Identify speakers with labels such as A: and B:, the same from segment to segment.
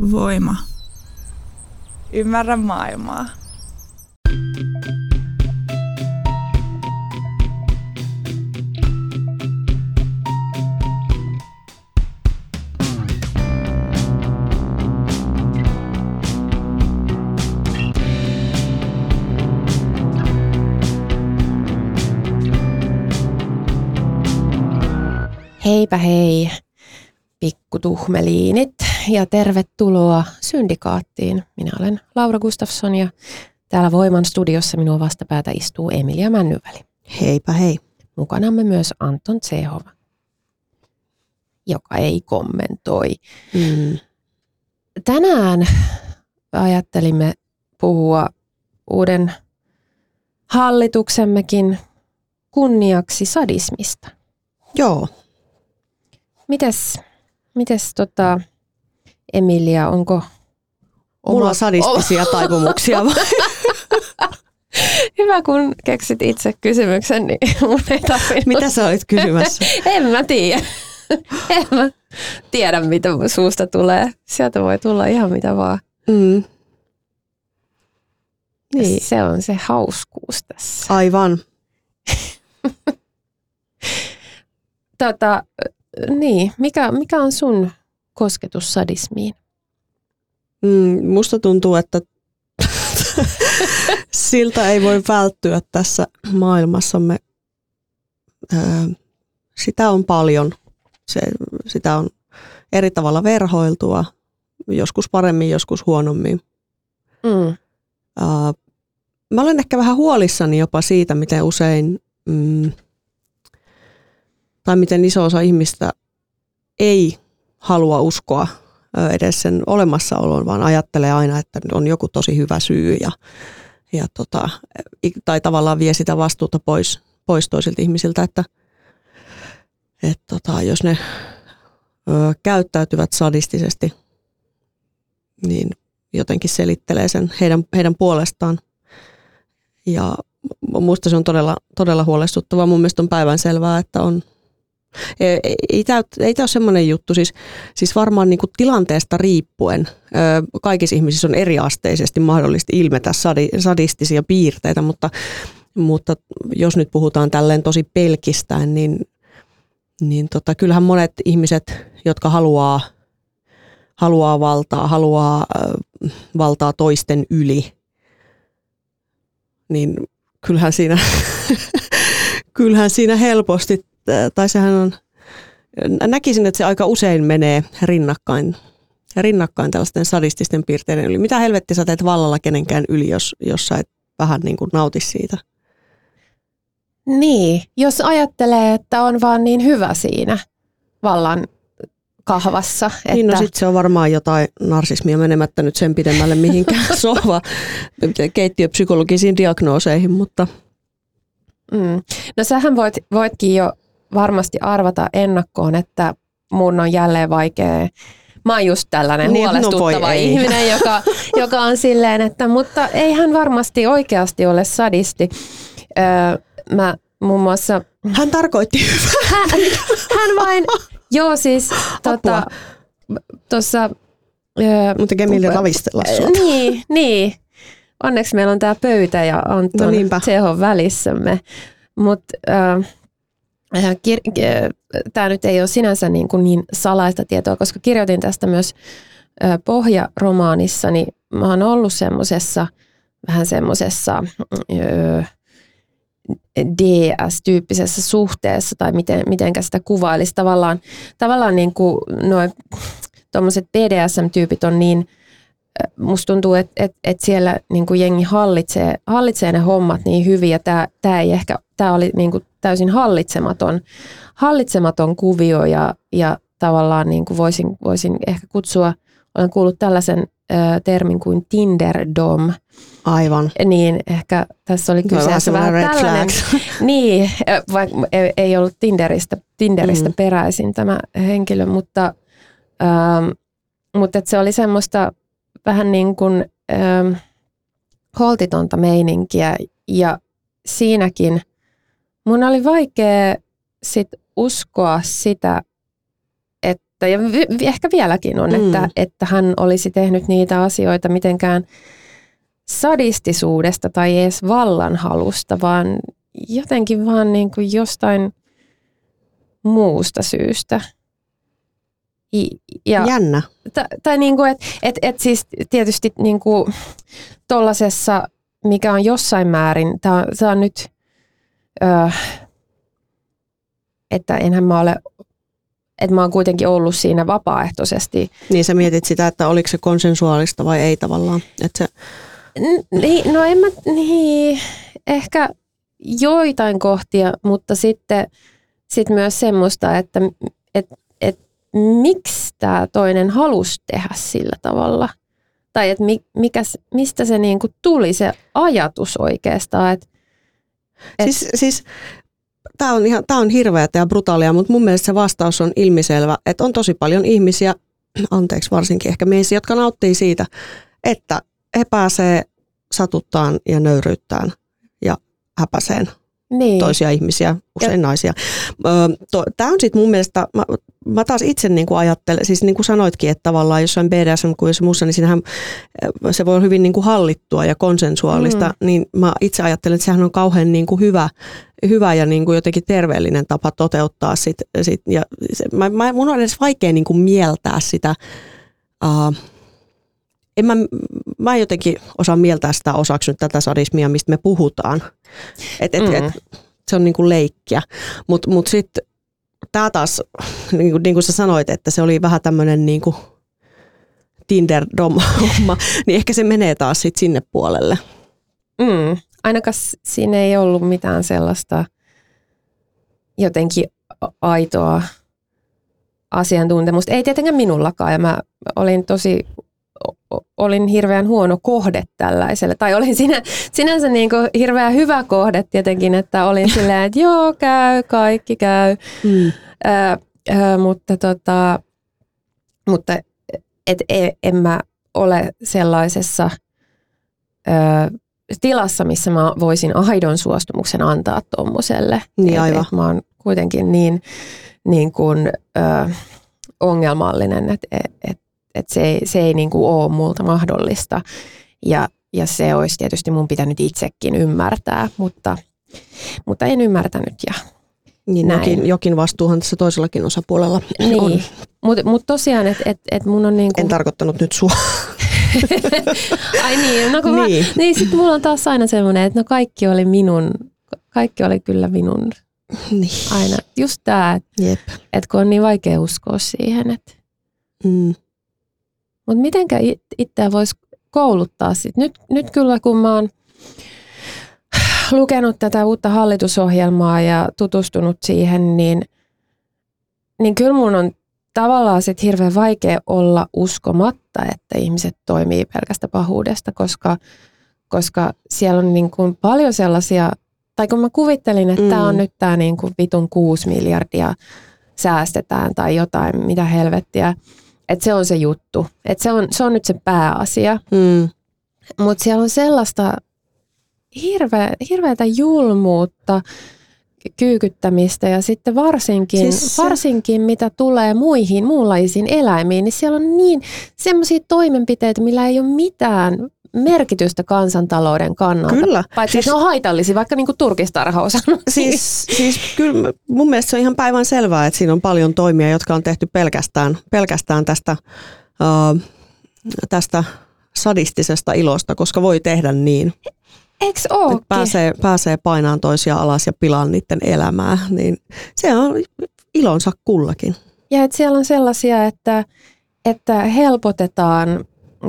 A: Voima. Ymmärrä maailmaa.
B: Heipä hei, pikkutuhmeliinit ja tervetuloa Syndikaattiin. Minä olen Laura Gustafsson ja täällä Voiman studiossa minua vastapäätä istuu Emilia Männyväli.
C: Heipä hei.
B: Mukanamme myös Anton Tsehova, joka ei kommentoi.
C: Mm.
B: Tänään ajattelimme puhua uuden hallituksemmekin kunniaksi sadismista.
C: Joo,
B: Mites, mites tota, Emilia, onko
C: mulla
B: Oma-
C: on sadistisia taipumuksia. vai?
B: hyvä kun keksit itse kysymyksen, niin mun ei tarvinnut.
C: Mitä sä olit kysymässä?
B: En mä tiedä. En mä tiedä, mitä suusta tulee. Sieltä voi tulla ihan mitä vaan.
C: Mm. Niin,
B: Se on se hauskuus tässä.
C: aivan.
B: Tota, niin, mikä, mikä on sun kosketus sadismiin?
C: Mm, musta tuntuu, että siltä ei voi välttyä tässä maailmassamme. Öö, sitä on paljon. Se, sitä on eri tavalla verhoiltua, joskus paremmin, joskus huonommin.
B: Mm.
C: Mä olen ehkä vähän huolissani jopa siitä, miten usein, mm, tai miten iso osa ihmistä ei halua uskoa edes sen olemassaoloon, vaan ajattelee aina, että on joku tosi hyvä syy ja, ja tota, tai tavallaan vie sitä vastuuta pois, pois toisilta ihmisiltä, että et tota, jos ne ö, käyttäytyvät sadistisesti, niin jotenkin selittelee sen heidän, heidän puolestaan. Ja minusta se on todella, todella huolestuttavaa. Mun mielestä on päivänselvää, että on, ei, ei tämä ole semmoinen juttu, siis, siis varmaan niinku tilanteesta riippuen ö, kaikissa ihmisissä on eriasteisesti mahdollista ilmetä sadi, sadistisia piirteitä, mutta, mutta jos nyt puhutaan tälleen tosi pelkistäen, niin, niin tota, kyllähän monet ihmiset, jotka haluaa, haluaa valtaa, haluaa ö, valtaa toisten yli, niin kyllähän siinä, kyllähän siinä helposti, tai sehän on, näkisin, että se aika usein menee rinnakkain, rinnakkain tällaisten sadististen piirteiden yli. Mitä helvetti sä teet vallalla kenenkään yli, jos, jos sä et vähän niin kuin nauti siitä?
B: Niin, jos ajattelee, että on vaan niin hyvä siinä vallan kahvassa. Että,
C: Niin no sit se on varmaan jotain narsismia menemättä nyt sen pidemmälle mihinkään sohva keittiöpsykologisiin diagnooseihin, mutta
B: mm. No sähän voit, voitkin jo varmasti arvata ennakkoon, että mun on jälleen vaikea Mä oon just tällainen
C: Niin, no
B: huolestuttava
C: ei.
B: ihminen, joka, joka on silleen, että mutta ei hän varmasti oikeasti ole sadisti. Öö, mä muun muassa
C: hän tarkoitti hyvää.
B: hän, hän vain, joo siis tota, tuossa... öö,
C: Mutta Kemille ravistella sua.
B: Niin, niin. Onneksi meillä on tämä pöytä ja
C: No
B: Anton
C: niinpä.
B: Tseho välissämme. Mutta kir- tämä nyt ei ole sinänsä niin, kuin niin salaista tietoa, koska kirjoitin tästä myös äh, pohjaromaanissa, niin mä oon ollut semmoisessa, vähän semmoisessa äh, DS-tyyppisessä suhteessa, tai miten, mitenkä sitä kuvailisi. Tavallaan, tavallaan niin kuin noin tuommoiset BDSM-tyypit on niin, äh, musta tuntuu, että et, et siellä niin kuin jengi hallitsee, hallitsee ne hommat niin hyvin, ja tämä ei ehkä, tämä oli niin kuin täysin hallitsematon, hallitsematon kuvio, ja, ja tavallaan niin kuin voisin, voisin ehkä kutsua, olen kuullut tällaisen ö, termin kuin Tinderdom,
C: Aivan.
B: niin ehkä tässä oli
C: vähän
B: kyseessä vähän
C: red
B: tällainen,
C: flags.
B: niin, vaikka ei- ei ollut Tinderistä, Tinderistä
C: Mm.
B: peräisin tämä henkilö, mutta, ähm, mutta se oli semmoista vähän niin kuin ähm, holtitonta meininkiä ja siinäkin mun oli vaikea sit uskoa sitä, että että, ja vi- ehkä vieläkin on,
C: Mm.
B: että, että hän olisi tehnyt niitä asioita mitenkään sadistisuudesta tai edes vallanhalusta, vaan jotenkin vaan niin kuin jostain muusta syystä. Ja,
C: Jännä.
B: tai, tai niin kuin, että et, et siis tietysti niin kuin tollasessa, mikä on jossain määrin, tämä on, tää on nyt, öö, että enhän mä ole, että mä oon kuitenkin ollut siinä vapaaehtoisesti.
C: Niin sä mietit sitä, että oliko se konsensuaalista vai ei tavallaan. Että se,
B: Niin, no en mä, niin, ehkä joitain kohtia, mutta sitten sit myös semmoista, että et, et, miksi tämä toinen halusi tehdä sillä tavalla. Tai että mi, mikä, mistä se niinku tuli se ajatus oikeastaan. Et, Et-
C: siis, siis tämä on, ihan, tää on hirveätä ja brutaalia, mutta mun mielestä se vastaus on ilmiselvä, että on tosi paljon ihmisiä, anteeksi varsinkin ehkä meissä, jotka nauttii siitä, että he pääsee satuttaan ja nöyryyttään ja häpäseen
B: niin.
C: toisia ihmisiä, usein naisia. Tämä on sitten mun mielestä, mä, mä taas itse niinku ajattelen, siis niin kuin sanoitkin, että tavallaan jossain BDSM kuin muussa, niin siinähän se voi olla hyvin niinku hallittua ja konsensuaalista,
B: Mm.
C: niin mä itse ajattelen, että sehän on kauhean niinku hyvä, hyvä ja niinku jotenkin terveellinen tapa toteuttaa sit, sit ja se, mä, mä, mun on edes vaikea niinku mieltää sitä, uh, en mä, mä en jotenkin osaa mieltää sitä osaksi nyt tätä sadismia, mistä me puhutaan. Et, et,
B: Mm.
C: et, se on niinku leikkiä. Mutta mut sitten tämä taas, niin kuin, niin kuin sä sanoit, että se oli vähän tämmöinen niinku Tinder-homma, niin ehkä se menee taas sit sinne puolelle.
B: Mm. Ainakaan siinä ei ollut mitään sellaista jotenkin aitoa asiantuntemusta. Ei tietenkään minullakaan ja mä olin tosi olin hirveän huono kohde tällaiselle. Tai olin sinä, sinänsä niin kuin hirveän hyvä kohde tietenkin, että olin silleen, että joo, käy, kaikki käy.
C: Mm.
B: Ää, ää, mutta tota, mutta et, e, en mä ole sellaisessa ää, tilassa, missä mä voisin aidon suostumuksen antaa tuommoiselle.
C: Niin, aivan.
B: mä oon kuitenkin niin, niin kuin, ää, ongelmallinen, että et, et, et se ei, se ei niin kuin ole multa mahdollista. Ja, ja se olisi tietysti mun pitänyt itsekin ymmärtää, mutta, mutta en ymmärtänyt ja
C: Niin
B: Näin.
C: jokin, jokin vastuuhan tässä toisellakin osapuolella on.
B: Niin, mutta mut tosiaan, että et, et mun on niinku...
C: En tarkoittanut nyt sua.
B: Ai niin, no kun niin.
C: Niin.
B: Mä, niin sit mulla on taas aina semmoinen, että no kaikki oli minun, kaikki oli kyllä minun
C: niin.
B: aina. Just tää, että et kun on niin vaikea uskoa siihen, että
C: Mm.
B: Mutta mitenkä it, itseä voisi kouluttaa sit. Nyt, nyt kyllä kun mä oon lukenut tätä uutta hallitusohjelmaa ja tutustunut siihen, niin, niin kyllä mun on tavallaan sit hirveän vaikea olla uskomatta, että ihmiset toimii pelkästä pahuudesta, koska, koska siellä on niin kuin paljon sellaisia, tai kun mä kuvittelin, että mm. tämä on nyt tämä niin kuin vitun kuusi miljardia säästetään tai jotain, mitä helvettiä, että se on se juttu, että se on, se on nyt se pääasia,
C: Mm.
B: mutta siellä on sellaista hirveä, hirveätä julmuutta, kyykyttämistä ja sitten varsinkin,
C: Siis se-
B: varsinkin mitä tulee muihin muunlaisiin eläimiin, niin siellä on niin semmoisia toimenpiteitä, millä ei ole mitään merkitystä kansantalouden kannalta.
C: Kyllä.
B: Paitsi
C: Siis-
B: siis, ne on haitallisia, vaikka niin kuin turkistarhaus on.
C: Siis, siis kyllä mun mielestä se on ihan päivän selvää, että siinä on paljon toimia, jotka on tehty pelkästään, pelkästään tästä, uh, tästä sadistisesta ilosta, koska voi tehdä niin.
B: Eikö ookin?
C: pääsee, pääsee painaan toisia alas ja pilaan niiden elämää, niin se on ilonsa kullakin.
B: Ja että siellä on sellaisia, että, että helpotetaan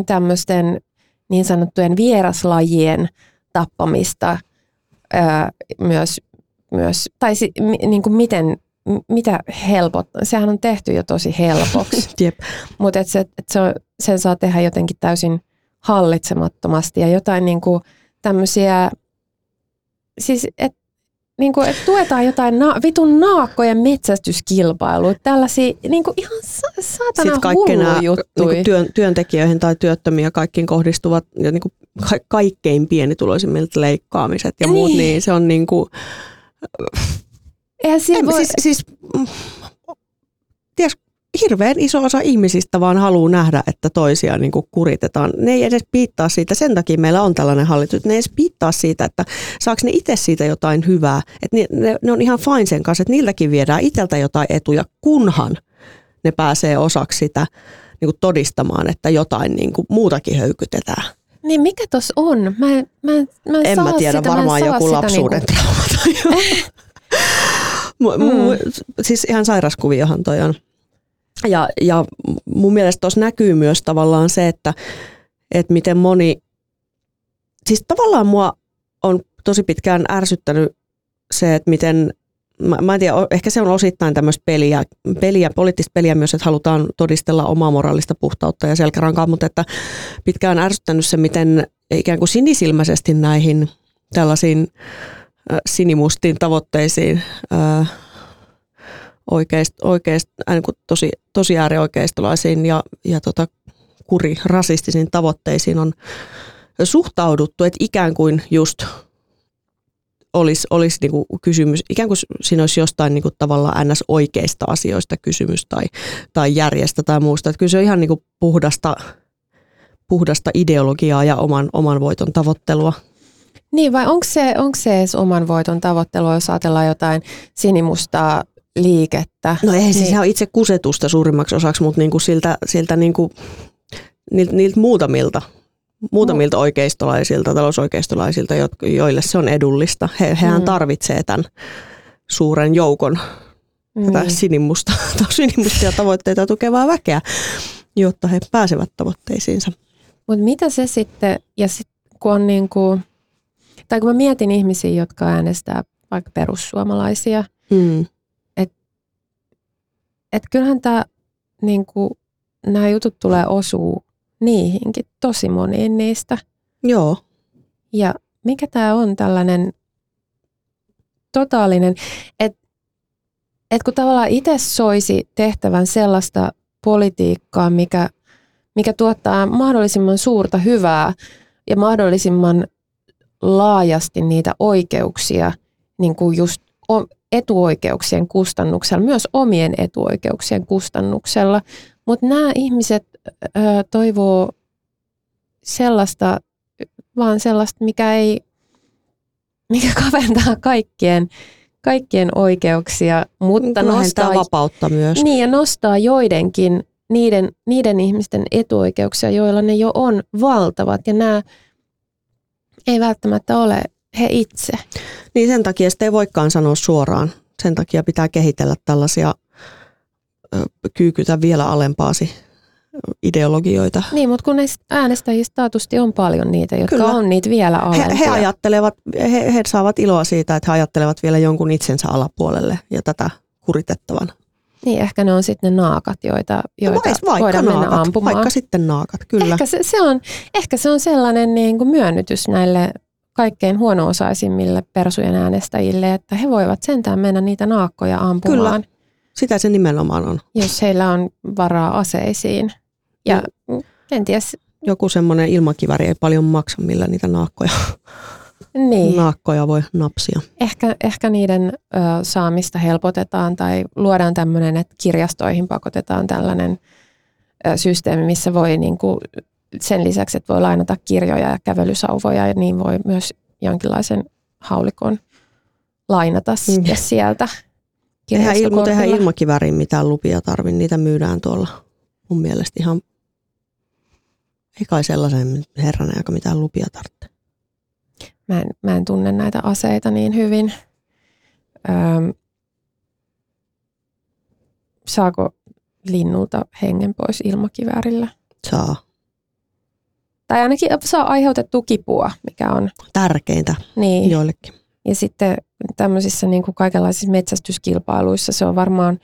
B: tämmöisten niin sanottujen vieraslajien tappamista ää, myös, myös, tai si, mi, niin kuin miten, m- mitä helpot, sehän on tehty jo tosi helpoksi,
C: Jep.
B: mutta et se, et se on, sen saa tehdä jotenkin täysin hallitsemattomasti ja jotain niin kuin tämmöisiä, siis et, niin kuin, että tuetaan jotain na, vitun naakkojen metsästyskilpailuja, tällaisia niin kuin ihan sa- saatana
C: Sitten kaikki nämä niin työn, työntekijöihin tai työttömiä kaikkiin kohdistuvat ja niin kuin ka- kaikkein pienituloisimmilta leikkaamiset ja muut,
B: Niin.
C: niin se on niin kuin,
B: Eihän siinä
C: en,
B: voi,
C: siis, siis mm, ties, hirveän iso osa ihmisistä vaan haluaa nähdä, että toisia niin kuin kuritetaan. Ne ei edes piittaa siitä, sen takia meillä on tällainen hallitus, että ne ei edes piittaa siitä, että saako ne itse siitä jotain hyvää. Että ne, ne, ne on ihan fine sen kanssa, että niiltäkin viedään itseltä jotain etuja, kunhan ne pääsee osaksi sitä niin kuin todistamaan, että jotain niin kuin muutakin höykytetään.
B: Niin mikä tos on? Mä, mä, mä en,
C: En
B: saa
C: mä tiedä,
B: sitä,
C: varmaan
B: mä
C: joku
B: sitä
C: lapsuuden
B: Niinku,
C: trauma. tai Mu- mu- Siis ihan sairaskuviohan toi on. Ja, ja mun mielestä tuossa näkyy myös tavallaan se, että, että miten moni, siis tavallaan mua on tosi pitkään ärsyttänyt se, että miten, mä, mä en tiedä, ehkä se on osittain tämmöistä peliä, peliä, poliittista peliä myös, että halutaan todistella omaa moraalista puhtautta ja selkärankaa, mutta että pitkään ärsyttänyt se, miten ikään kuin sinisilmäisesti näihin tällaisiin sinimustiin tavoitteisiin oikeist, oikeist, äh, niin kuin tosi, tosi äärioikeistolaisiin ja, ja tota, kuri rasistisiin tavoitteisiin on suhtauduttu, että ikään kuin just olisi, olisi niin kuin kysymys, ikään kuin siinä olisi jostain niin kuin tavallaan ns. oikeista asioista kysymys tai, tai järjestä tai muusta. Että kyllä se on ihan niin kuin puhdasta, puhdasta ideologiaa ja oman, oman voiton tavoittelua.
B: niin vai onko se, onko se edes oman voiton tavoittelua, jos ajatellaan jotain sinimustaa liikettä?
C: No ei siis
B: Niin.
C: se on itse kusetusta suurimmaksi osaksi, mutta niinku siltä, siltä niinku, niiltä, niiltä muutamilta, muutamilta oikeistolaisilta, talousoikeistolaisilta, joille se on edullista. He, hehän
B: Mm.
C: tarvitsee tämän suuren joukon tätä
B: Niin.
C: sinimusta, sinimustia tavoitteita tukevaa väkeä, jotta he pääsevät tavoitteisiinsa.
B: Mutta mitä se sitten, ja sit, kun on niinku, tai kun mä mietin ihmisiä, jotka äänestää vaikka perussuomalaisia,
C: Mm.
B: Että kyllähän tämä, niinku, nämä jutut tulee osuu niihinkin, tosi moniin niistä.
C: Joo,
B: Ja mikä tämä on tällainen totaalinen, että et kun tavallaan itse soisi tehtävän sellaista politiikkaa, mikä, mikä tuottaa mahdollisimman suurta hyvää ja mahdollisimman laajasti niitä oikeuksia, niin kuin just etuoikeuksien kustannuksella, myös omien etuoikeuksien kustannuksella. Mutta nämä ihmiset ö, toivoo sellaista, vaan sellaista, mikä ei, mikä kaventaa kaikkien, kaikkien oikeuksia, mutta
C: vähentää
B: nostaa,
C: vapautta myös.
B: niin, ja nostaa joidenkin niiden, niiden ihmisten etuoikeuksia, joilla ne jo on valtavat, ja nämä ei välttämättä ole he itse.
C: Niin sen takia sitä ei voikaan sanoa suoraan. Sen takia pitää kehitellä tällaisia kyykytä vielä alempaasi ideologioita.
B: Niin, mutta kun äänestäjistä taatusti on paljon niitä, jotka
C: Kyllä.
B: on niitä vielä alempia.
C: He, he, ajattelevat, he, he saavat iloa siitä, että he ajattelevat vielä jonkun itsensä alapuolelle ja tätä kuritettavan.
B: Niin, ehkä ne on sitten ne naakat, joita, joita
C: Vai- vaikka
B: voidaan mennä
C: naakat,
B: ampumaan.
C: vaikka sitten naakat, kyllä.
B: Ehkä se, se on, ehkä se on sellainen niin kuin myönnytys näille kaikkein huono-osaisimmille persujen äänestäjille, että he voivat sentään mennä niitä naakkoja ampumaan,
C: Sitä se nimenomaan on.
B: jos heillä on varaa aseisiin. Ja kenties,
C: Joku semmoinen ilmakiväri ei paljon maksa, millä niitä naakkoja,
B: niin,
C: naakkoja voi napsia.
B: ehkä, ehkä niiden ö, saamista helpotetaan tai luodaan tämmöinen, että kirjastoihin pakotetaan tällainen ö, systeemi, missä voi niin kuin, sen lisäksi, että voi lainata kirjoja ja kävelysauvoja, ja niin voi myös jonkinlaisen haulikon lainata
C: Mm.
B: mm. sieltä
C: Eihän, il, mutta eihän
B: kirjastokortilla.
C: ilmakiväriin mitään lupia tarvi, niitä myydään tuolla mun mielestä ihan, ei kai sellaisen herranen, joka mitään lupia tarvitsee.
B: Mä en, mä en tunne näitä aseita niin hyvin. Öm, saako linnulta hengen pois ilmakiväärillä?
C: Saa.
B: Tai ainakin saa aiheutettua kipua, mikä on.
C: Tärkeintä
B: Niin.
C: joillekin.
B: Ja sitten tämmöisissä niin kuin kaikenlaisissa metsästyskilpailuissa se on varmaan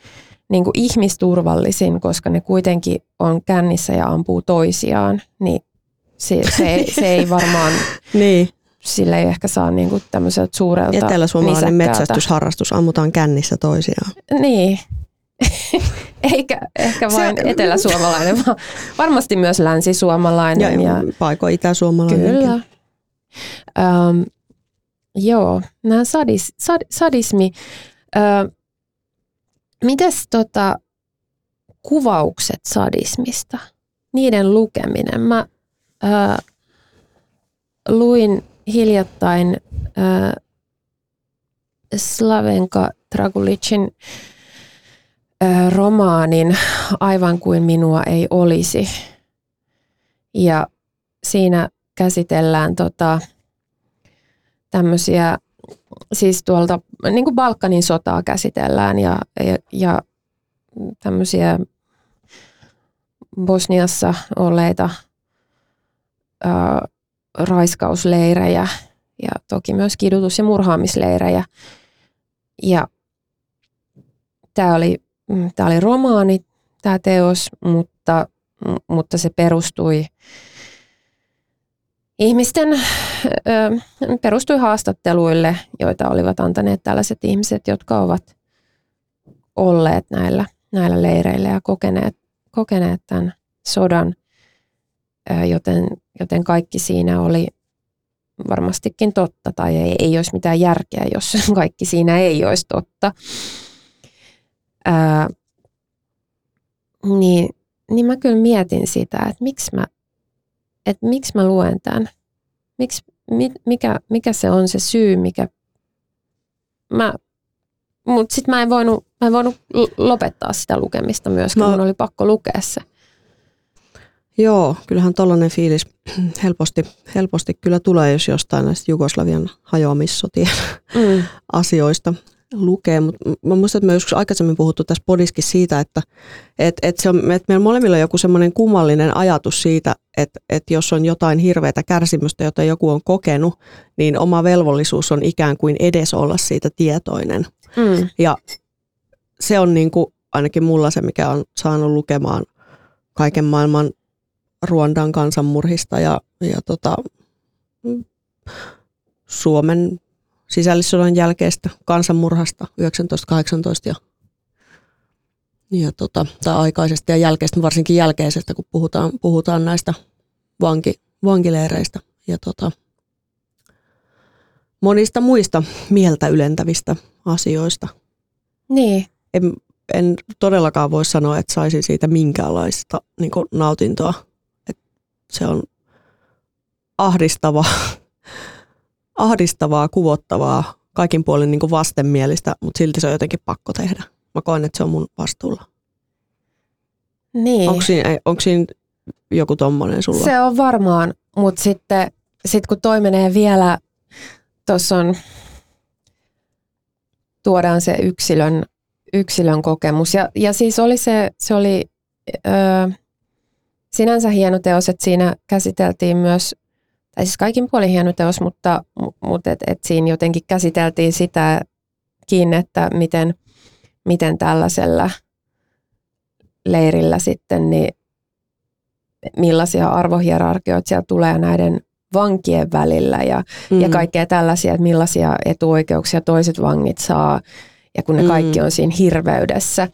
B: niin kuin ihmisturvallisin, koska ne kuitenkin on kännissä ja ampuu toisiaan. Niin se, se, ei, se ei varmaan,
C: Niin,
B: sille ei ehkä saa niin kuin tämmöiseltä suurelta
C: eteläsuomalainen
B: nisäkkäältä.
C: metsästysharrastus ammutaan kännissä toisiaan.
B: Niin. Eikä ehkä
C: Se-
B: vain eteläsuomalainen, vaan varmasti myös länsisuomalainen.
C: Ja,
B: Ja,
C: paiko itäsuomalainenkin.
B: kyllä. Um, joo, nämä sadis, sad, sadismi. Uh, mites tota, kuvaukset sadismista, niiden lukeminen. Mä ää, luin hiljattain ää, Slavenka Dragulicin romaanin Aivan kuin minua ei olisi. Ja siinä käsitellään tota, tämmöisiä, siis tuolta niin kuin Balkanin sotaa käsitellään ja, ja, ja tämmöisiä Bosniassa olleita ää, raiskausleirejä ja toki myös kidutus- ja murhaamisleirejä. Ja tämä oli, tämä oli romaani, tämä teos, mutta, mutta se perustui ihmisten, ö, perustui haastatteluille, joita olivat antaneet tällaiset ihmiset, jotka ovat olleet näillä, näillä leireillä ja kokeneet, kokeneet tämän sodan, joten, joten kaikki siinä oli varmastikin totta tai ei, ei olisi mitään järkeä, jos kaikki siinä ei olisi totta. Ää, niin, niin mä kyllä mietin sitä, että miksi mä, että miksi mä luen tämän. Miksi, mikä, mikä se on se syy, mikä mä, mutta sitten mä en voinut, mä en voinut lopettaa sitä lukemista myöskään, mä... mun oli pakko lukea se.
C: Joo, kyllähän tällainen fiilis helposti, helposti kyllä tulee, jos jostain näistä Jugoslavian hajoamissotien mm. asioista lukee. Mutta mä muistan, että me joskus aikaisemmin puhuttu tässä podiskin siitä, että et, et se on, et meillä molemmilla on joku semmoinen kummallinen ajatus siitä, että et jos on jotain hirveätä kärsimystä, jota joku on kokenut, niin oma velvollisuus on ikään kuin edes olla siitä tietoinen. Mm. Ja se on niin kuin ainakin mulla se, mikä on saanut lukemaan kaiken maailman Ruandan kansanmurhista ja, ja tota, Suomen sisällissodan jälkeistä kansanmurhasta 1918 ja, ja tota, tai aikaisesta ja jälkeistä, varsinkin jälkeisestä, kun puhutaan, puhutaan näistä vanki, vankileireistä ja tota, monista muista mieltä ylentävistä asioista.
B: Niin.
C: En, en todellakaan voi sanoa, että saisin siitä minkäänlaista niin nautintoa se on ahdistavaa, ahdistavaa, kuvottavaa, kaikin puolin niin kuin vastenmielistä, mutta silti se on jotenkin pakko tehdä. Mä koen, että se on mun vastuulla.
B: Niin.
C: Onko siinä, onko siinä joku tommonen sulla?
B: Se on varmaan, mutta sitten sit kun toi menee vielä, tuossa on, tuodaan se yksilön, yksilön kokemus. Ja, ja siis oli se, se oli, öö, sinänsä hieno teos, että siinä käsiteltiin myös, tai siis kaikin puolin hieno teos, mutta, mutta et, et siinä jotenkin käsiteltiin sitäkin, että miten, miten tällaisella leirillä sitten, niin millaisia arvohierarkioita siellä tulee näiden vankien välillä ja, mm. ja kaikkea tällaisia, että millaisia etuoikeuksia toiset vangit saa ja kun ne mm. kaikki on siinä hirveydessä.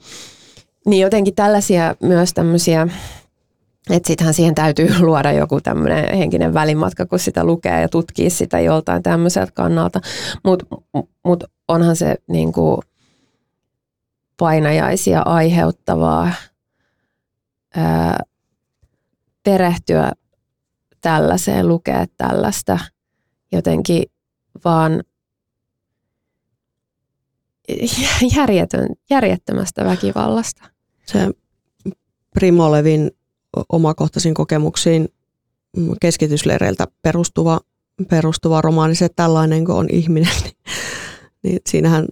B: Niin jotenkin tällaisia myös tämmöisiä että sittenhän siihen täytyy luoda joku tämmöinen henkinen välimatka, kun sitä lukee ja tutkii sitä joltain tämmöiseltä kannalta. Mutta mut onhan se niinku painajaisia aiheuttavaa ää, perehtyä tällaiseen, lukea tällaista jotenkin vaan järjetön, järjettömästä väkivallasta.
C: Se Primo Levin omakohtaisiin kokemuksiin keskitysleireiltä perustuva, perustuva romaani, se tällainen kuin on ihminen, niin, niin siinähän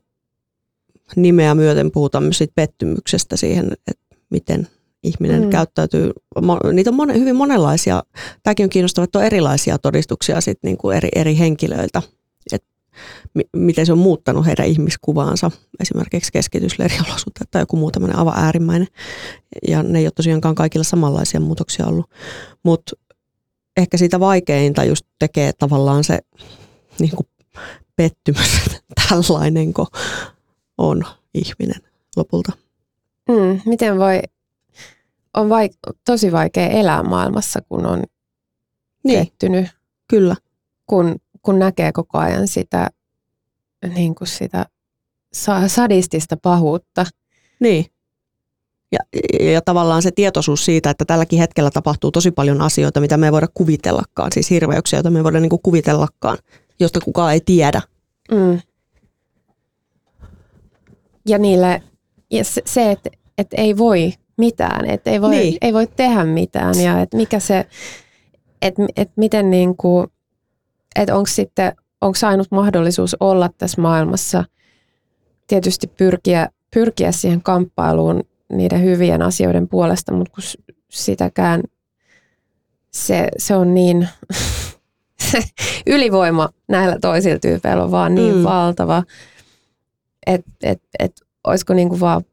C: nimeä myöten puhutaan myös siitä pettymyksestä siihen, että miten ihminen mm. käyttäytyy. Niitä on monen, hyvin monenlaisia. Tämäkin on kiinnostavaa, että on erilaisia todistuksia sit niin kuin eri, eri henkilöiltä miten se on muuttanut heidän ihmiskuvaansa, esimerkiksi keskitysleiriolosuhteet tai joku muu tämmöinen aivan äärimmäinen. Ja ne ei ole tosiaankaan kaikilla samanlaisia muutoksia ollut. Mutta ehkä siitä vaikeinta just tekee tavallaan se niin kuin pettymys, että tällainen on ihminen lopulta.
B: Mm, miten voi, on vaik- tosi vaikea elää maailmassa, kun on niin. pettynyt.
C: Kyllä.
B: Kun kun näkee koko ajan sitä, niin kuin sitä sadistista pahuutta.
C: Niin. Ja ja tavallaan se tietoisuus siitä, että tälläkin hetkellä tapahtuu tosi paljon asioita, mitä me ei voida kuvitellakaan, siis hirveyksiä, joita me ei voida niin kuin kuvitellakaan, josta kukaan ei tiedä.
B: Mm. Ja niille, ja se, että, että ei voi mitään, että ei voi, niin. ei voi tehdä mitään ja että mikä se, että, että miten niin kuin, että onko sitten, onko ainut mahdollisuus olla tässä maailmassa, tietysti pyrkiä, pyrkiä siihen kamppailuun niiden hyvien asioiden puolesta, mutta kun sitäkään se, se on niin, se ylivoima näillä toisilla tyypeillä on vaan niin mm. valtava, että et, et, olisiko niin kuin vaan,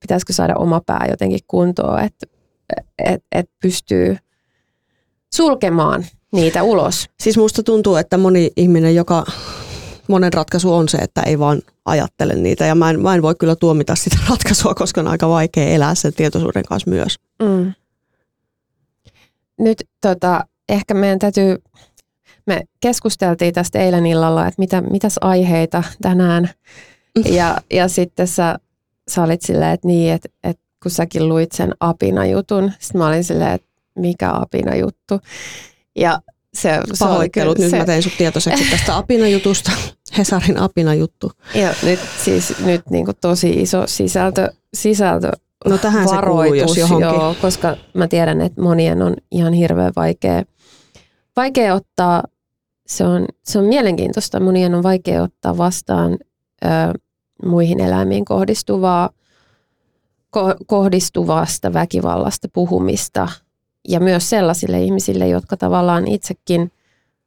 B: pitäisikö saada oma pää jotenkin kuntoon, että et, et pystyy sulkemaan niitä ulos.
C: Siis musta tuntuu, että moni ihminen, joka monen ratkaisu on se, että ei vaan ajattele niitä. Ja mä en, mä en voi kyllä tuomita sitä ratkaisua, koska on aika vaikea elää sen tietoisuuden kanssa myös. Mm.
B: Nyt tota, ehkä meidän täytyy, me keskusteltiin tästä eilen illalla, että mitä, mitäs aiheita tänään. Ja, ja sitten sä, sä olit silleen, että niin, että, että kun säkin luit sen apina-jutun, sitten mä olin silleen, että mikä apina-juttu. Ja se,
C: se Pahoittelut, nyt se... mä tein sut tietoiseksi tästä apina-jutusta. Hesarin apina-juttu.
B: Ja nyt siis nyt niin kuin tosi iso sisältö, sisältö
C: No tähän varoitus, se jos johonkin. Joo,
B: koska mä tiedän, että monien on ihan hirveän vaikea, vaikea ottaa, se on, se on mielenkiintoista, monien on vaikea ottaa vastaan ö, muihin eläimiin kohdistuvaa, ko, kohdistuvasta väkivallasta puhumista – ja myös sellaisille ihmisille, jotka tavallaan itsekin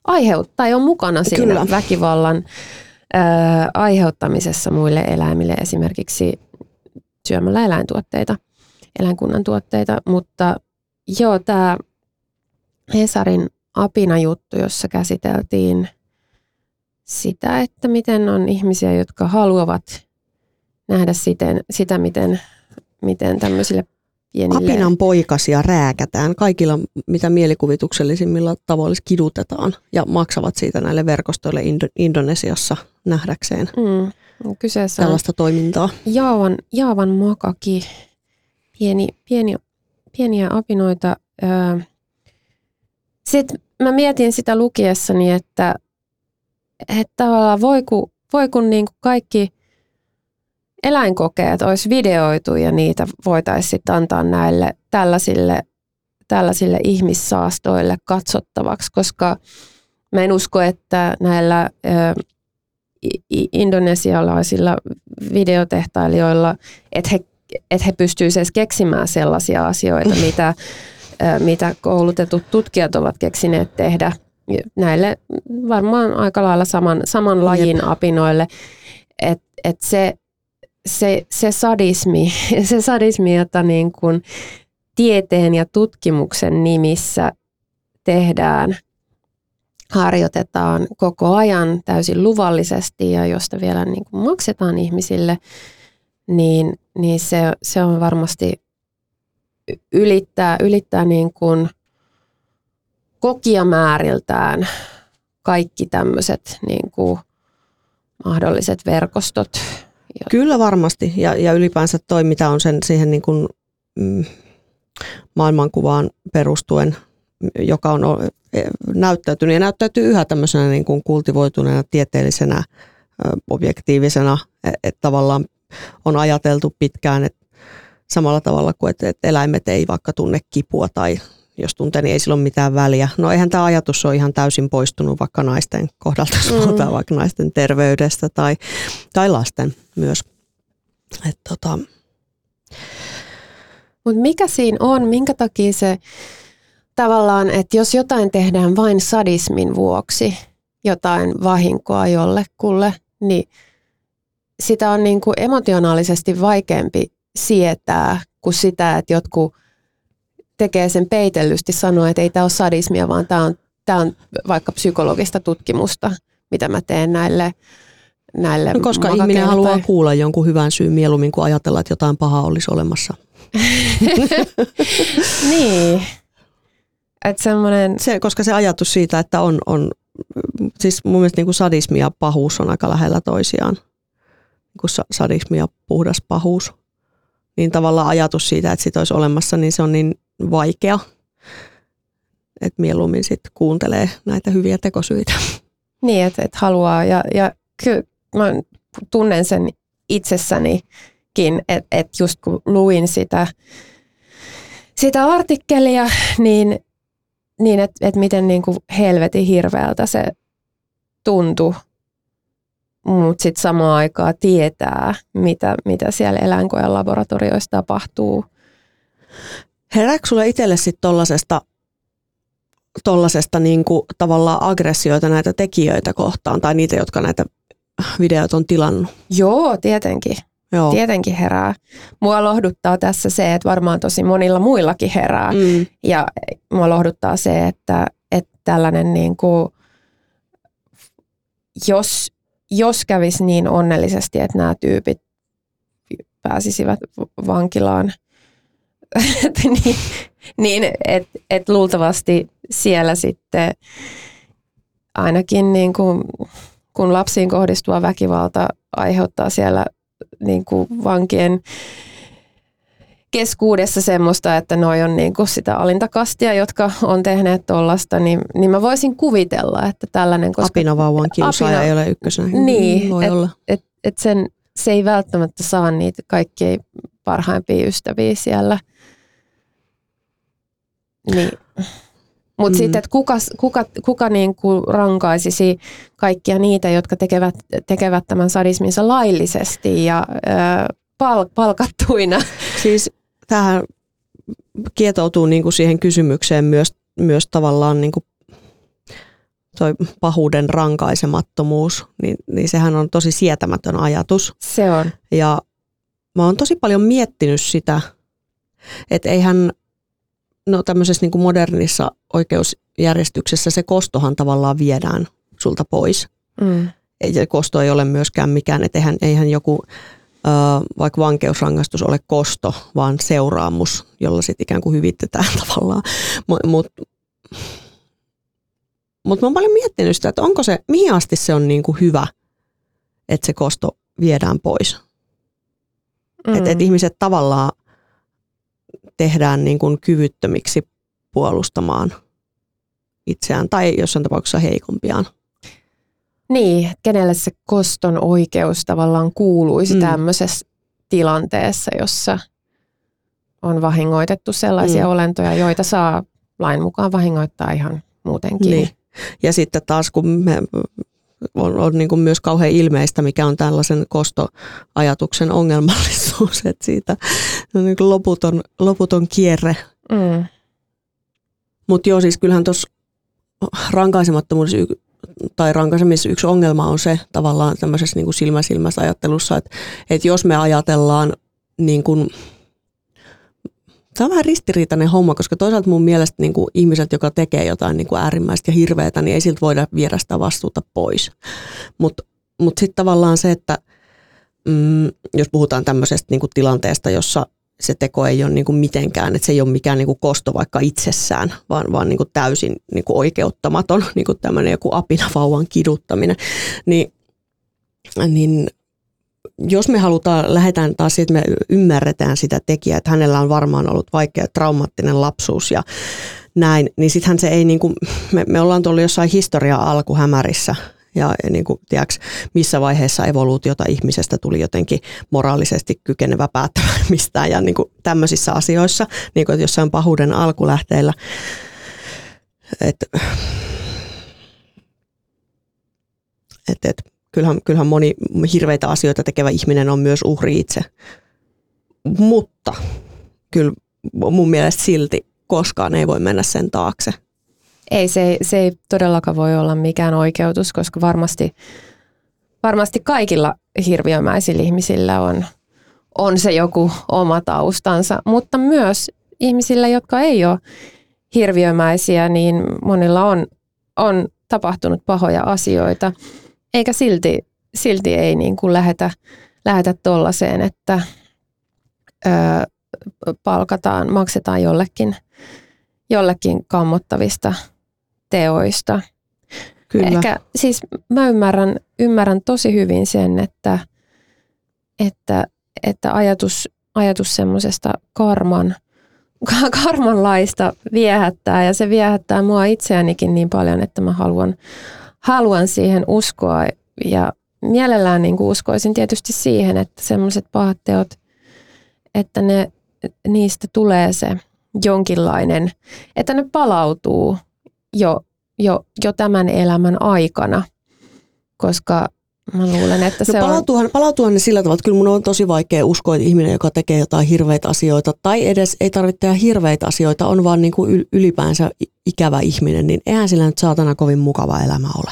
B: aiheuttaa tai on mukana siinä Kyllä. väkivallan ää, aiheuttamisessa muille eläimille, esimerkiksi syömällä eläintuotteita, eläinkunnan tuotteita, mutta joo, tämä Hesarin apina-juttu, jossa käsiteltiin sitä, että miten on ihmisiä, jotka haluavat nähdä siten, sitä, miten, miten tämmöisille
C: Apinan poikasia rääkätään kaikilla, mitä mielikuvituksellisimmilla tavoilla kidutetaan ja maksavat siitä näille verkostoille Indo- Indonesiassa nähdäkseen mm. Kyseessä tällaista toimintaa.
B: Jaavan, jaavan makaki, pieni, pieni, pieniä apinoita. Sitten mä mietin sitä lukiessani, että, että tavallaan voi kun, voi kun niin kuin kaikki – eläinkokeet olisi videoitu ja niitä voitaisiin sitten antaa näille tällaisille, tällaisille ihmissaastoille katsottavaksi, koska mä en usko, että näillä ö, indonesialaisilla videotehtailijoilla, että he, että he pystyisivät edes keksimään sellaisia asioita, mitä, ö, mitä koulutetut tutkijat ovat keksineet tehdä. Näille varmaan aika lailla saman, saman lajin apinoille. Että et se, se, se sadismi, se sadismi, jota niin kuin tieteen ja tutkimuksen nimissä tehdään, harjoitetaan koko ajan täysin luvallisesti ja josta vielä niin kuin maksetaan ihmisille, niin, niin se, se on varmasti ylittää, ylittää niin kuin kokijamääriltään kaikki tämmöiset niin kuin mahdolliset verkostot,
C: Kyllä varmasti. Ja, ja ylipäänsä toi, mitä on sen siihen niin kuin, mm, maailmankuvaan perustuen, joka on e, näyttäytynyt ja näyttäytyy yhä tämmöisenä niin kuin kultivoituneena tieteellisenä objektiivisena, e, että tavallaan on ajateltu pitkään, että samalla tavalla kuin että, eläimet ei vaikka tunne kipua tai jos tuntee, niin ei sillä ole mitään väliä. No eihän tämä ajatus ole ihan täysin poistunut vaikka naisten kohdalta, jos mm. puhutaan vaikka naisten terveydestä tai, tai lasten myös. Et tota.
B: Mut mikä siinä on, minkä takia se tavallaan, että jos jotain tehdään vain sadismin vuoksi, jotain vahinkoa jollekulle, niin sitä on niin kuin emotionaalisesti vaikeampi sietää kuin sitä, että jotkut – tekee sen peitellysti, sanoo, että ei tämä ole sadismia, vaan tämä on, tämä on vaikka psykologista tutkimusta, mitä mä teen näille näille
C: no, Koska ihminen tai... haluaa kuulla jonkun hyvän syyn mieluummin kuin ajatella, että jotain pahaa olisi olemassa.
B: niin. Et semmoinen...
C: se, koska se ajatus siitä, että on, on siis mun mielestä niin kuin sadismi ja pahuus on aika lähellä toisiaan. Niin kuin sadismi ja puhdas pahuus niin tavallaan ajatus siitä, että sit olisi olemassa, niin se on niin vaikea, että mieluummin sitten kuuntelee näitä hyviä tekosyitä.
B: Niin, että et haluaa ja, ja kyllä mä tunnen sen itsessänikin, että et just kun luin sitä, sitä artikkelia, niin, niin että et miten niin kuin helvetin hirveältä se tuntui, mutta sitten samaan aikaan tietää, mitä, mitä siellä eläinkojen laboratorioissa tapahtuu.
C: Herääkö sulle itselle sitten tollasesta, tollasesta niinku tavallaan aggressioita näitä tekijöitä kohtaan tai niitä, jotka näitä videoita on tilannut?
B: Joo, tietenkin.
C: Joo.
B: Tietenkin herää. Mua lohduttaa tässä se, että varmaan tosi monilla muillakin herää.
C: Mm.
B: Ja mua lohduttaa se, että, että tällainen niin kuin, jos, jos kävisi niin onnellisesti, että nämä tyypit pääsisivät vankilaan, niin, niin että et luultavasti siellä sitten ainakin niin kuin, kun lapsiin kohdistuva väkivalta aiheuttaa siellä niin kuin vankien keskuudessa semmoista, että noi on niin kuin sitä alintakastia, jotka on tehneet tuollaista, niin, niin mä voisin kuvitella, että tällainen... Koska
C: Apinavauvan kiusaaja
B: Apina-
C: ei ole ykkösenä.
B: Niin,
C: Voi
B: et-
C: olla.
B: et, et sen, se ei välttämättä saa niitä kaikkein parhaimpia ystäviä siellä. Niin. Mutta
C: Mm.
B: sitten, että kuka, kuka, kuka niinku rankaisisi kaikkia niitä, jotka tekevät, tekevät tämän sadisminsa laillisesti ja ö, pal, palkattuina.
C: Siis tähän kietoutuu niin kuin siihen kysymykseen myös, myös tavallaan niin kuin toi pahuuden rankaisemattomuus, niin, niin sehän on tosi sietämätön ajatus.
B: Se on.
C: Ja mä oon tosi paljon miettinyt sitä, että eihän no tämmöisessä niin kuin modernissa oikeusjärjestyksessä se kostohan tavallaan viedään sulta pois.
B: Mm.
C: Ei se kosto ei ole myöskään mikään, että eihän, eihän joku vaikka vankeusrangaistus ole kosto, vaan seuraamus, jolla sitten ikään kuin hyvitetään tavallaan. Mutta mut, mut mä oon paljon miettinyt sitä, että onko se, mihin asti se on niin kuin hyvä, että se kosto viedään pois.
B: Mm.
C: Että et ihmiset tavallaan tehdään niin kuin kyvyttömiksi puolustamaan itseään tai jossain tapauksessa heikompiaan.
B: Niin, kenelle se koston oikeus tavallaan kuuluisi
C: Mm.
B: mm. tämmöisessä tilanteessa, jossa on vahingoitettu sellaisia
C: mm.
B: olentoja, joita saa lain mukaan vahingoittaa ihan muutenkin.
C: Niin. Ja sitten taas kun me on, on niin kuin myös kauhean ilmeistä, mikä on tällaisen kostoajatuksen ongelmallisuus, että siitä on niin kuin loputon, loputon kierre.
B: Mm.
C: Mutta joo, siis kyllähän tuossa rankaisemattomuudessa y- tai rankaisemisessa yksi ongelma on se tavallaan tämmöisessä niin kuin silmä silmässä ajattelussa, että, että jos me ajatellaan niin kuin, Tämä on vähän ristiriitainen homma, koska toisaalta mun mielestä niin kuin ihmiset, joka tekee jotain niin kuin äärimmäistä ja hirveätä, niin ei siltä voida viedä sitä vastuuta pois. Mutta mut, mut sitten tavallaan se, että mm, jos puhutaan tämmöisestä niin kuin tilanteesta, jossa se teko ei ole niin kuin mitenkään, että se ei ole mikään niin kuin kosto vaikka itsessään, vaan, vaan niin kuin täysin niin kuin oikeuttamaton, niin kuin tämmöinen joku apinavauvan kiduttaminen, niin, niin jos me halutaan, lähdetään taas siitä, että me ymmärretään sitä tekijää, että hänellä on varmaan ollut vaikea traumaattinen lapsuus ja näin, niin sittenhän se ei niin kuin, me, me ollaan tullut jossain historiaa alkuhämärissä ja niin kuin, tiedätkö, missä vaiheessa evoluutiota ihmisestä tuli jotenkin moraalisesti kykenevä päättämään mistään ja niin kuin tämmöisissä asioissa, niin kuin, että jossain pahuuden alkulähteillä. Et, et, et, kyllähän, kyllähän moni hirveitä asioita tekevä ihminen on myös uhri itse. Mutta kyllä mun mielestä silti koskaan ei voi mennä sen taakse.
B: Ei, se, se ei todellakaan voi olla mikään oikeutus, koska varmasti, varmasti kaikilla hirviömäisillä ihmisillä on, on se joku oma taustansa, mutta myös ihmisillä, jotka ei ole hirviömäisiä, niin monilla on, on tapahtunut pahoja asioita, eikä silti, silti ei niin kuin lähetä, lähetä tollaiseen, että ö, palkataan, maksetaan jollekin, jollekin kammottavista teoista.
C: Kyllä.
B: Ehkä siis mä ymmärrän, ymmärrän tosi hyvin sen, että, että, että ajatus, ajatus semmoisesta karman, karmanlaista viehättää ja se viehättää mua itseänikin niin paljon, että mä haluan, haluan siihen uskoa ja mielellään niin kuin uskoisin tietysti siihen, että semmoiset pahat teot, että ne, niistä tulee se jonkinlainen, että ne palautuu jo, jo, jo tämän elämän aikana, koska Mä luulen, että no se
C: palautuuhan,
B: on...
C: palautuuhan ne sillä tavalla, että kyllä mun on tosi vaikea uskoa, että ihminen, joka tekee jotain hirveitä asioita, tai edes ei tarvitse tehdä hirveitä asioita, on vaan niin kuin ylipäänsä ikävä ihminen, niin eihän sillä nyt saatana kovin mukava elämä ole.